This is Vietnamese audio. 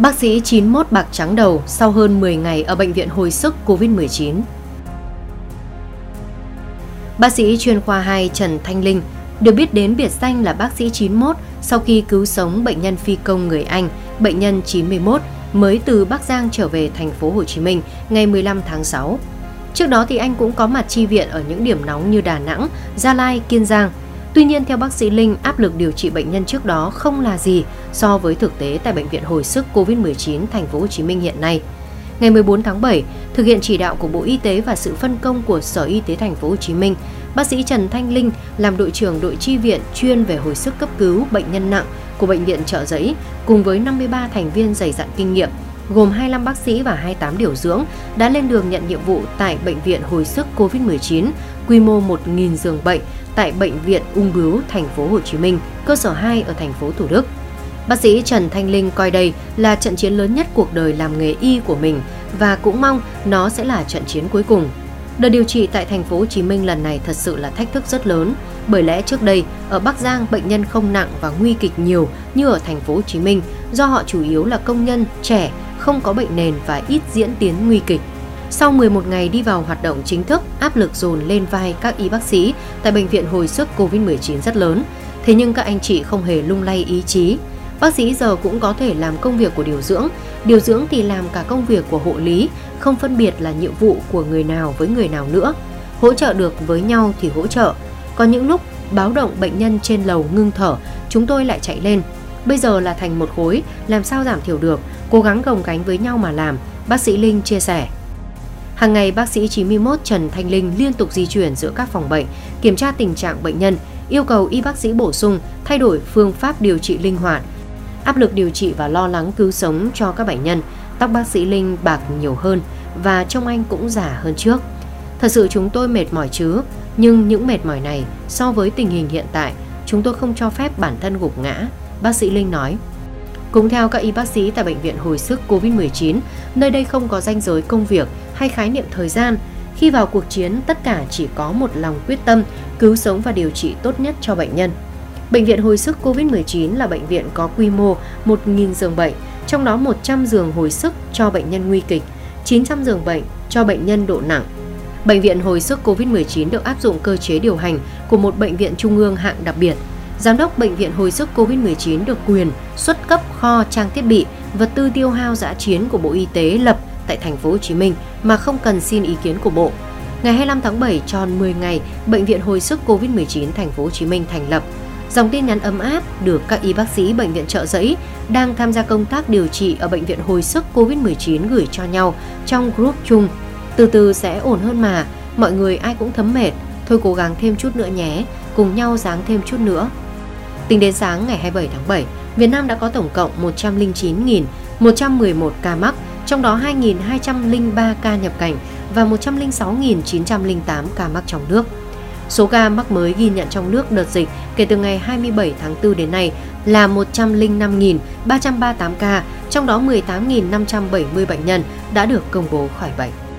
Bác sĩ 91 bạc trắng đầu sau hơn 10 ngày ở bệnh viện hồi sức COVID-19. Bác sĩ chuyên khoa 2 Trần Thanh Linh được biết đến biệt danh là bác sĩ 91 sau khi cứu sống bệnh nhân phi công người Anh, bệnh nhân 91 mới từ Bắc Giang trở về thành phố Hồ Chí Minh ngày 15 tháng 6. Trước đó thì anh cũng có mặt chi viện ở những điểm nóng như Đà Nẵng, Gia Lai, Kiên Giang. Tuy nhiên theo bác sĩ Linh, áp lực điều trị bệnh nhân trước đó không là gì so với thực tế tại bệnh viện hồi sức COVID-19 thành phố Hồ Chí Minh hiện nay. Ngày 14 tháng 7, thực hiện chỉ đạo của Bộ Y tế và sự phân công của Sở Y tế thành phố Hồ Chí Minh, bác sĩ Trần Thanh Linh làm đội trưởng đội chi viện chuyên về hồi sức cấp cứu bệnh nhân nặng của bệnh viện Trợ Giấy cùng với 53 thành viên dày dặn kinh nghiệm gồm 25 bác sĩ và 28 điều dưỡng đã lên đường nhận nhiệm vụ tại bệnh viện hồi sức COVID-19 quy mô 1.000 giường bệnh tại bệnh viện Ung bướu thành phố Hồ Chí Minh, cơ sở 2 ở thành phố Thủ Đức. Bác sĩ Trần Thanh Linh coi đây là trận chiến lớn nhất cuộc đời làm nghề y của mình và cũng mong nó sẽ là trận chiến cuối cùng. Đợt điều trị tại thành phố Hồ Chí Minh lần này thật sự là thách thức rất lớn, bởi lẽ trước đây ở Bắc Giang bệnh nhân không nặng và nguy kịch nhiều như ở thành phố Hồ Chí Minh do họ chủ yếu là công nhân trẻ, không có bệnh nền và ít diễn tiến nguy kịch. Sau 11 ngày đi vào hoạt động chính thức, áp lực dồn lên vai các y bác sĩ tại bệnh viện hồi sức COVID-19 rất lớn. Thế nhưng các anh chị không hề lung lay ý chí, Bác sĩ giờ cũng có thể làm công việc của điều dưỡng, điều dưỡng thì làm cả công việc của hộ lý, không phân biệt là nhiệm vụ của người nào với người nào nữa. Hỗ trợ được với nhau thì hỗ trợ. Có những lúc báo động bệnh nhân trên lầu ngưng thở, chúng tôi lại chạy lên. Bây giờ là thành một khối, làm sao giảm thiểu được, cố gắng gồng cánh với nhau mà làm, bác sĩ Linh chia sẻ. Hàng ngày bác sĩ 91 Trần Thanh Linh liên tục di chuyển giữa các phòng bệnh, kiểm tra tình trạng bệnh nhân, yêu cầu y bác sĩ bổ sung, thay đổi phương pháp điều trị linh hoạt, áp lực điều trị và lo lắng cứu sống cho các bệnh nhân, tóc bác sĩ Linh bạc nhiều hơn và trông anh cũng già hơn trước. Thật sự chúng tôi mệt mỏi chứ, nhưng những mệt mỏi này so với tình hình hiện tại, chúng tôi không cho phép bản thân gục ngã, bác sĩ Linh nói. Cũng theo các y bác sĩ tại bệnh viện hồi sức COVID-19, nơi đây không có ranh giới công việc hay khái niệm thời gian. Khi vào cuộc chiến, tất cả chỉ có một lòng quyết tâm cứu sống và điều trị tốt nhất cho bệnh nhân. Bệnh viện hồi sức COVID-19 là bệnh viện có quy mô 1.000 giường bệnh, trong đó 100 giường hồi sức cho bệnh nhân nguy kịch, 900 giường bệnh cho bệnh nhân độ nặng. Bệnh viện hồi sức COVID-19 được áp dụng cơ chế điều hành của một bệnh viện trung ương hạng đặc biệt. Giám đốc bệnh viện hồi sức COVID-19 được quyền xuất cấp kho trang thiết bị, vật tư tiêu hao giã chiến của Bộ Y tế lập tại thành phố Hồ Chí Minh mà không cần xin ý kiến của Bộ. Ngày 25 tháng 7 tròn 10 ngày, bệnh viện hồi sức COVID-19 thành phố Hồ Chí Minh thành lập Dòng tin nhắn ấm áp được các y bác sĩ bệnh viện trợ giấy đang tham gia công tác điều trị ở bệnh viện hồi sức COVID-19 gửi cho nhau trong group chung. Từ từ sẽ ổn hơn mà, mọi người ai cũng thấm mệt, thôi cố gắng thêm chút nữa nhé, cùng nhau dáng thêm chút nữa. Tính đến sáng ngày 27 tháng 7, Việt Nam đã có tổng cộng 109.111 ca mắc, trong đó 2.203 ca nhập cảnh và 106.908 ca mắc trong nước. Số ca mắc mới ghi nhận trong nước đợt dịch kể từ ngày 27 tháng 4 đến nay là 105.338 ca, trong đó 18.570 bệnh nhân đã được công bố khỏi bệnh.